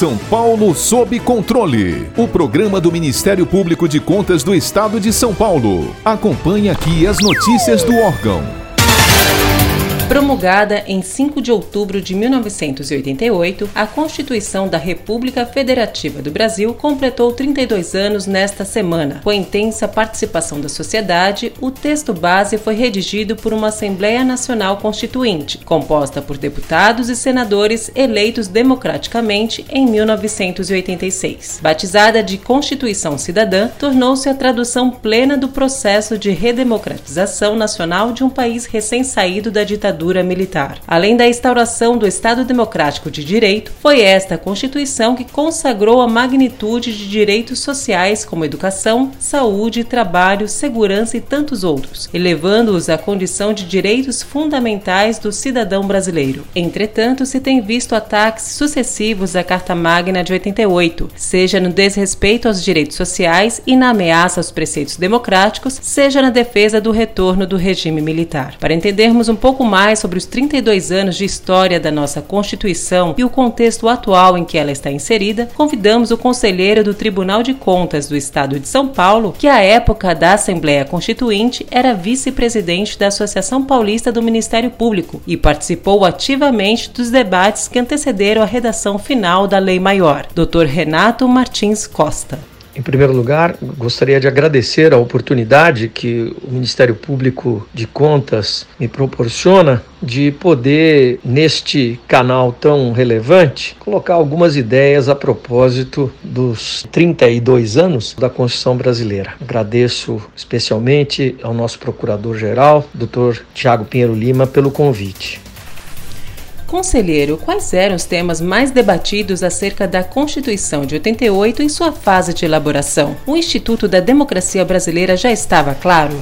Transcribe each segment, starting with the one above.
São Paulo sob controle. O programa do Ministério Público de Contas do Estado de São Paulo. Acompanhe aqui as notícias do órgão. Promulgada em 5 de outubro de 1988, a Constituição da República Federativa do Brasil completou 32 anos nesta semana. Com a intensa participação da sociedade, o texto base foi redigido por uma Assembleia Nacional Constituinte, composta por deputados e senadores eleitos democraticamente em 1986. Batizada de Constituição Cidadã, tornou-se a tradução plena do processo de redemocratização nacional de um país recém-saído da ditadura ditadura militar. Além da instauração do Estado Democrático de Direito, foi esta a Constituição que consagrou a magnitude de direitos sociais como educação, saúde, trabalho, segurança e tantos outros, elevando-os à condição de direitos fundamentais do cidadão brasileiro. Entretanto, se tem visto ataques sucessivos à Carta Magna de 88, seja no desrespeito aos direitos sociais e na ameaça aos preceitos democráticos, seja na defesa do retorno do regime militar. Para entendermos um pouco mais mais sobre os 32 anos de história da nossa Constituição e o contexto atual em que ela está inserida, convidamos o conselheiro do Tribunal de Contas do Estado de São Paulo, que à época da Assembleia Constituinte era vice-presidente da Associação Paulista do Ministério Público e participou ativamente dos debates que antecederam a redação final da Lei Maior, Dr. Renato Martins Costa. Em primeiro lugar, gostaria de agradecer a oportunidade que o Ministério Público de Contas me proporciona de poder, neste canal tão relevante, colocar algumas ideias a propósito dos 32 anos da Constituição Brasileira. Agradeço especialmente ao nosso Procurador-Geral, Dr. Tiago Pinheiro Lima, pelo convite. Conselheiro, quais eram os temas mais debatidos acerca da Constituição de 88 em sua fase de elaboração? O Instituto da Democracia Brasileira já estava claro?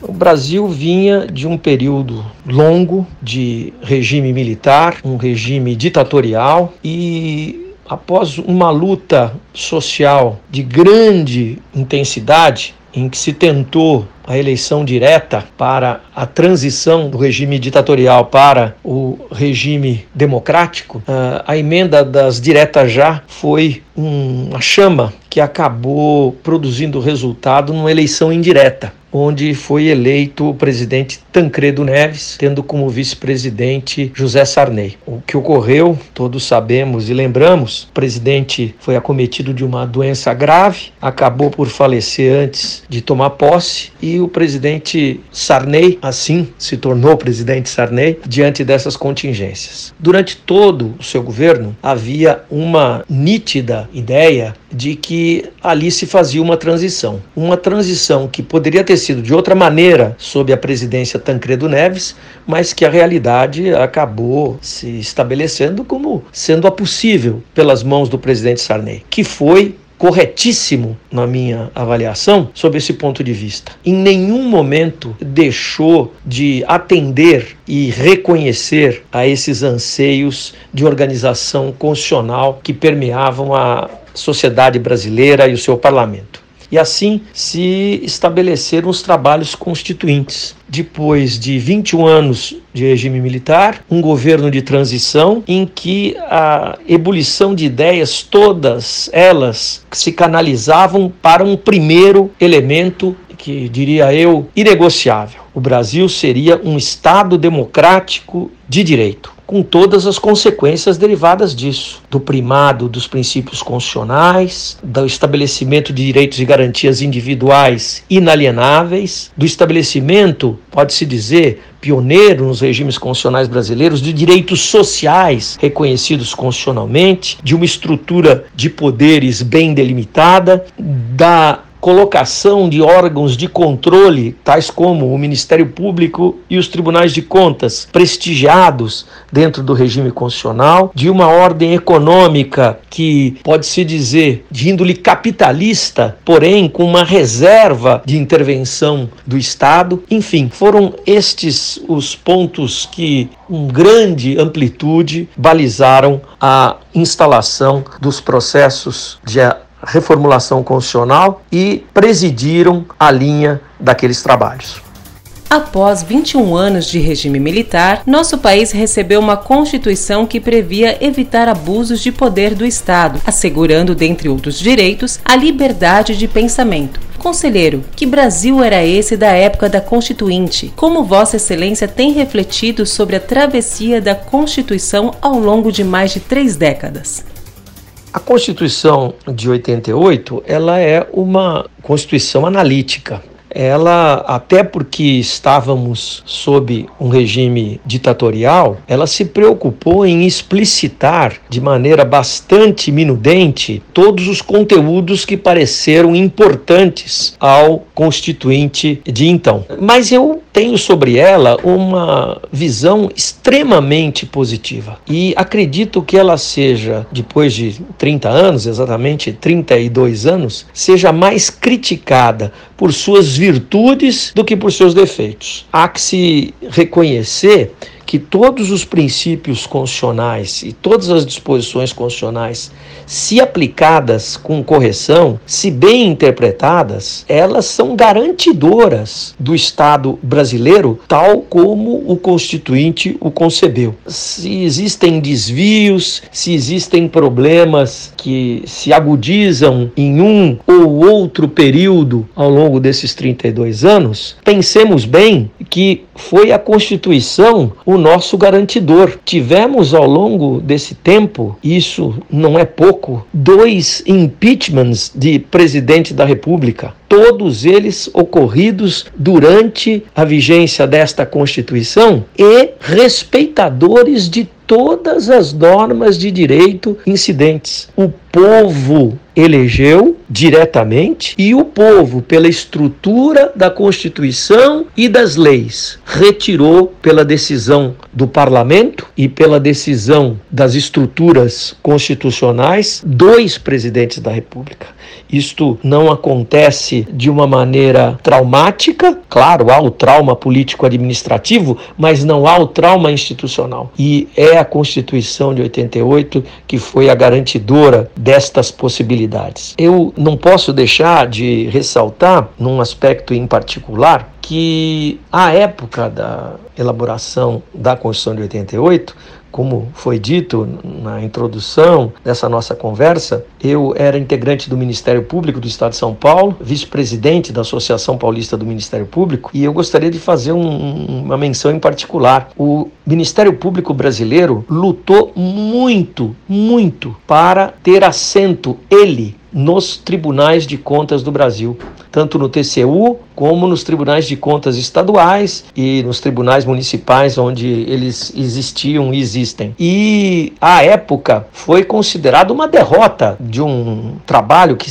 O Brasil vinha de um período longo de regime militar, um regime ditatorial e após uma luta social de grande intensidade, em que se tentou a eleição direta para a transição do regime ditatorial para o regime democrático, ah, a emenda das diretas já foi uma chama que acabou produzindo resultado numa eleição indireta onde foi eleito o presidente Tancredo Neves, tendo como vice-presidente José Sarney. O que ocorreu, todos sabemos e lembramos, o presidente foi acometido de uma doença grave, acabou por falecer antes de tomar posse e o presidente Sarney, assim se tornou presidente Sarney, diante dessas contingências. Durante todo o seu governo, havia uma nítida ideia de que ali se fazia uma transição. Uma transição que poderia ter sido de outra maneira sob a presidência Tancredo Neves, mas que a realidade acabou se estabelecendo como sendo a possível pelas mãos do presidente Sarney, que foi corretíssimo na minha avaliação sob esse ponto de vista. Em nenhum momento deixou de atender e reconhecer a esses anseios de organização constitucional que permeavam a sociedade brasileira e o seu parlamento e assim se estabeleceram os trabalhos constituintes. Depois de 21 anos de regime militar, um governo de transição em que a ebulição de ideias, todas elas se canalizavam para um primeiro elemento que, diria eu, inegociável. O Brasil seria um Estado democrático de direito com todas as consequências derivadas disso, do primado dos princípios constitucionais, do estabelecimento de direitos e garantias individuais inalienáveis, do estabelecimento, pode-se dizer, pioneiro nos regimes constitucionais brasileiros, de direitos sociais reconhecidos constitucionalmente, de uma estrutura de poderes bem delimitada, da colocação de órgãos de controle, tais como o Ministério Público e os tribunais de contas, prestigiados dentro do regime constitucional, de uma ordem econômica que pode-se dizer de índole capitalista, porém com uma reserva de intervenção do Estado. Enfim, foram estes os pontos que, com grande amplitude, balizaram a instalação dos processos de reformulação constitucional e presidiram a linha daqueles trabalhos. Após 21 anos de regime militar, nosso país recebeu uma Constituição que previa evitar abusos de poder do Estado, assegurando, dentre outros direitos, a liberdade de pensamento. Conselheiro, que Brasil era esse da época da Constituinte? Como Vossa Excelência tem refletido sobre a travessia da Constituição ao longo de mais de três décadas? A Constituição de 88 ela é uma Constituição analítica ela, até porque estávamos sob um regime ditatorial, ela se preocupou em explicitar de maneira bastante minudente todos os conteúdos que pareceram importantes ao constituinte de então. Mas eu tenho sobre ela uma visão extremamente positiva e acredito que ela seja, depois de 30 anos, exatamente 32 anos, seja mais criticada por suas virtudes do que por seus defeitos. Há que se reconhecer que todos os princípios constitucionais e todas as disposições constitucionais, se aplicadas com correção, se bem interpretadas, elas são garantidoras do Estado brasileiro tal como o Constituinte o concebeu. Se existem desvios, se existem problemas que se agudizam em um ou outro período ao longo desses 32 anos, pensemos bem que foi a Constituição o nosso garantidor. Tivemos ao longo desse tempo, isso não é pouco, dois impeachments de presidente da República todos eles ocorridos durante a vigência desta Constituição e respeitadores de todas as normas de direito incidentes. O povo elegeu diretamente e o povo, pela estrutura da Constituição e das leis, retirou pela decisão do parlamento e pela decisão das estruturas constitucionais dois presidentes da República. Isto não acontece de uma maneira traumática, claro, há o trauma político-administrativo, mas não há o trauma institucional. E é a Constituição de 88 que foi a garantidora destas possibilidades. Eu não posso deixar de ressaltar, num aspecto em particular, que a época da elaboração da Constituição de 88, como foi dito na introdução dessa nossa conversa, eu era integrante do Ministério Público do Estado de São Paulo, vice-presidente da Associação Paulista do Ministério Público, e eu gostaria de fazer um, uma menção em particular. O Ministério Público brasileiro lutou muito, muito para ter assento, ele, nos tribunais de contas do Brasil, tanto no TCU como nos tribunais de contas estaduais e nos tribunais municipais onde eles existiam e existem. E à época foi considerado uma derrota de um trabalho que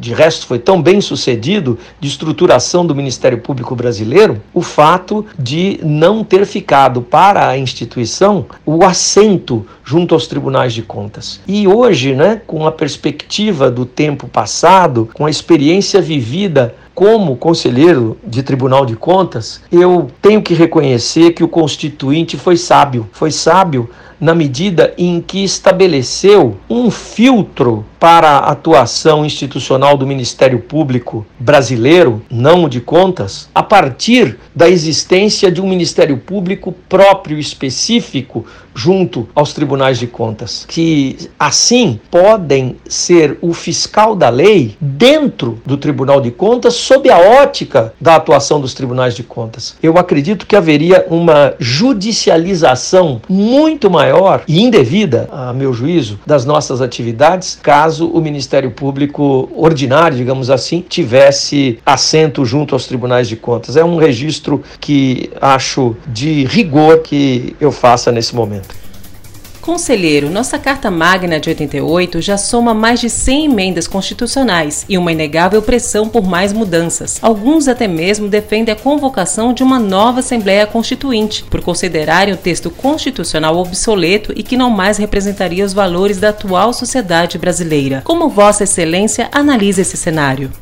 de resto foi tão bem sucedido de estruturação do Ministério Público Brasileiro, o fato de não ter ficado para a instituição o assento junto aos tribunais de contas. E hoje, né, com a perspectiva do tempo passado, com a experiência vivida como conselheiro de Tribunal de Contas, eu tenho que reconhecer que o constituinte foi sábio. Foi sábio na medida em que estabeleceu um filtro para a atuação institucional do Ministério Público brasileiro, não de contas, a partir da existência de um Ministério Público próprio específico junto aos tribunais de contas, que assim podem ser o fiscal da lei dentro do Tribunal de Contas sob a ótica da atuação dos tribunais de contas. Eu acredito que haveria uma judicialização muito maior e indevida, a meu juízo, das nossas atividades caso o Ministério Público ordinário, digamos assim, tivesse assento junto aos tribunais de contas. É um registro que acho de rigor que eu faça nesse momento. Conselheiro, nossa Carta Magna de 88 já soma mais de 100 emendas constitucionais e uma inegável pressão por mais mudanças. Alguns até mesmo defendem a convocação de uma nova Assembleia Constituinte, por considerarem o texto constitucional obsoleto e que não mais representaria os valores da atual sociedade brasileira. Como Vossa Excelência analisa esse cenário?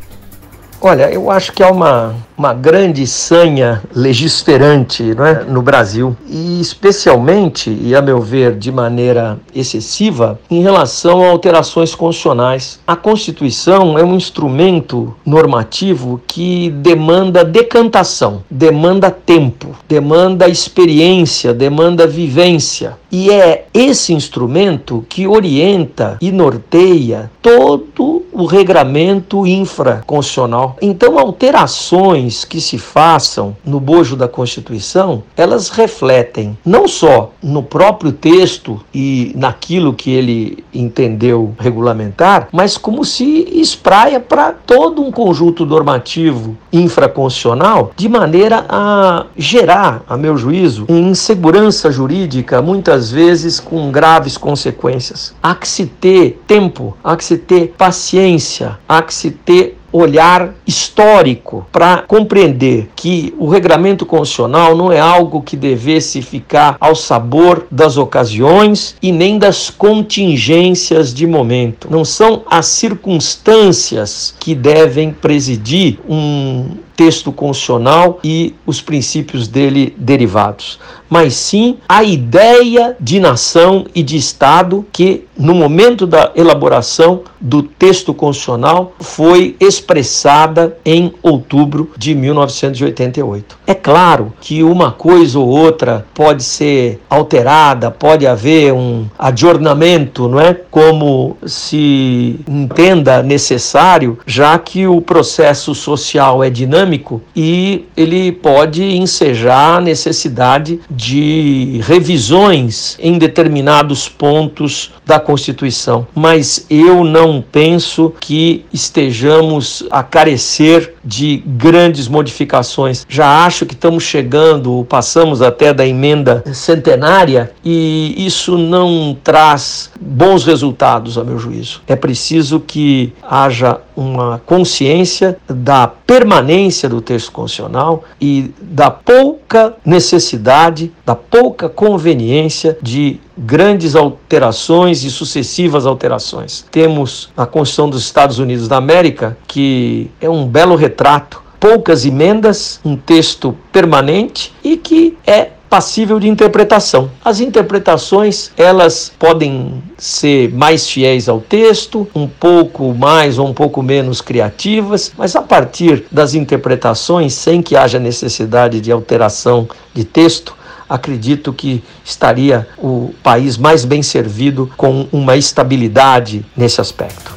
Olha, eu acho que há uma, uma grande sanha legiferante é, no Brasil, e especialmente, e a meu ver de maneira excessiva, em relação a alterações constitucionais. A Constituição é um instrumento normativo que demanda decantação, demanda tempo, demanda experiência, demanda vivência. E é esse instrumento que orienta e norteia todo o regramento infraconstitucional. Então, alterações que se façam no bojo da Constituição, elas refletem não só no próprio texto e naquilo que ele entendeu regulamentar, mas como se espraia para todo um conjunto normativo infraconstitucional, de maneira a gerar, a meu juízo, insegurança jurídica, muitas vezes com graves consequências. Há que se ter tempo, há que se ter paciência, há que se ter olhar histórico para compreender que o regramento constitucional não é algo que devesse ficar ao sabor das ocasiões e nem das contingências de momento. Não são as circunstâncias que devem presidir um texto constitucional e os princípios dele derivados, mas sim a ideia de nação e de Estado que, no momento da elaboração do texto constitucional, foi expressada em outubro de 1988. É claro que uma coisa ou outra pode ser alterada, pode haver um adornamento, não é? Como se entenda necessário, já que o processo social é dinâmico dinâmico e ele pode ensejar a necessidade de revisões em determinados pontos da Constituição. Mas eu não penso que estejamos a carecer de grandes modificações. Já acho que estamos chegando, passamos até da emenda centenária e isso não traz bons resultados, a meu juízo. É preciso que haja uma consciência da permanência do texto constitucional e da pouca necessidade, da pouca conveniência de grandes alterações e sucessivas alterações. Temos a Constituição dos Estados Unidos da América, que é um belo retrato, poucas emendas, um texto permanente e que é passível de interpretação. As interpretações, elas podem ser mais fiéis ao texto, um pouco mais ou um pouco menos criativas, mas a partir das interpretações, sem que haja necessidade de alteração de texto, acredito que estaria o país mais bem servido com uma estabilidade nesse aspecto.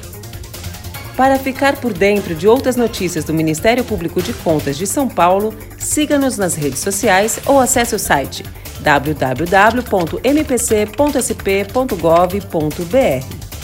Para ficar por dentro de outras notícias do Ministério Público de Contas de São Paulo, siga-nos nas redes sociais ou acesse o site www.mpc.sp.gov.br.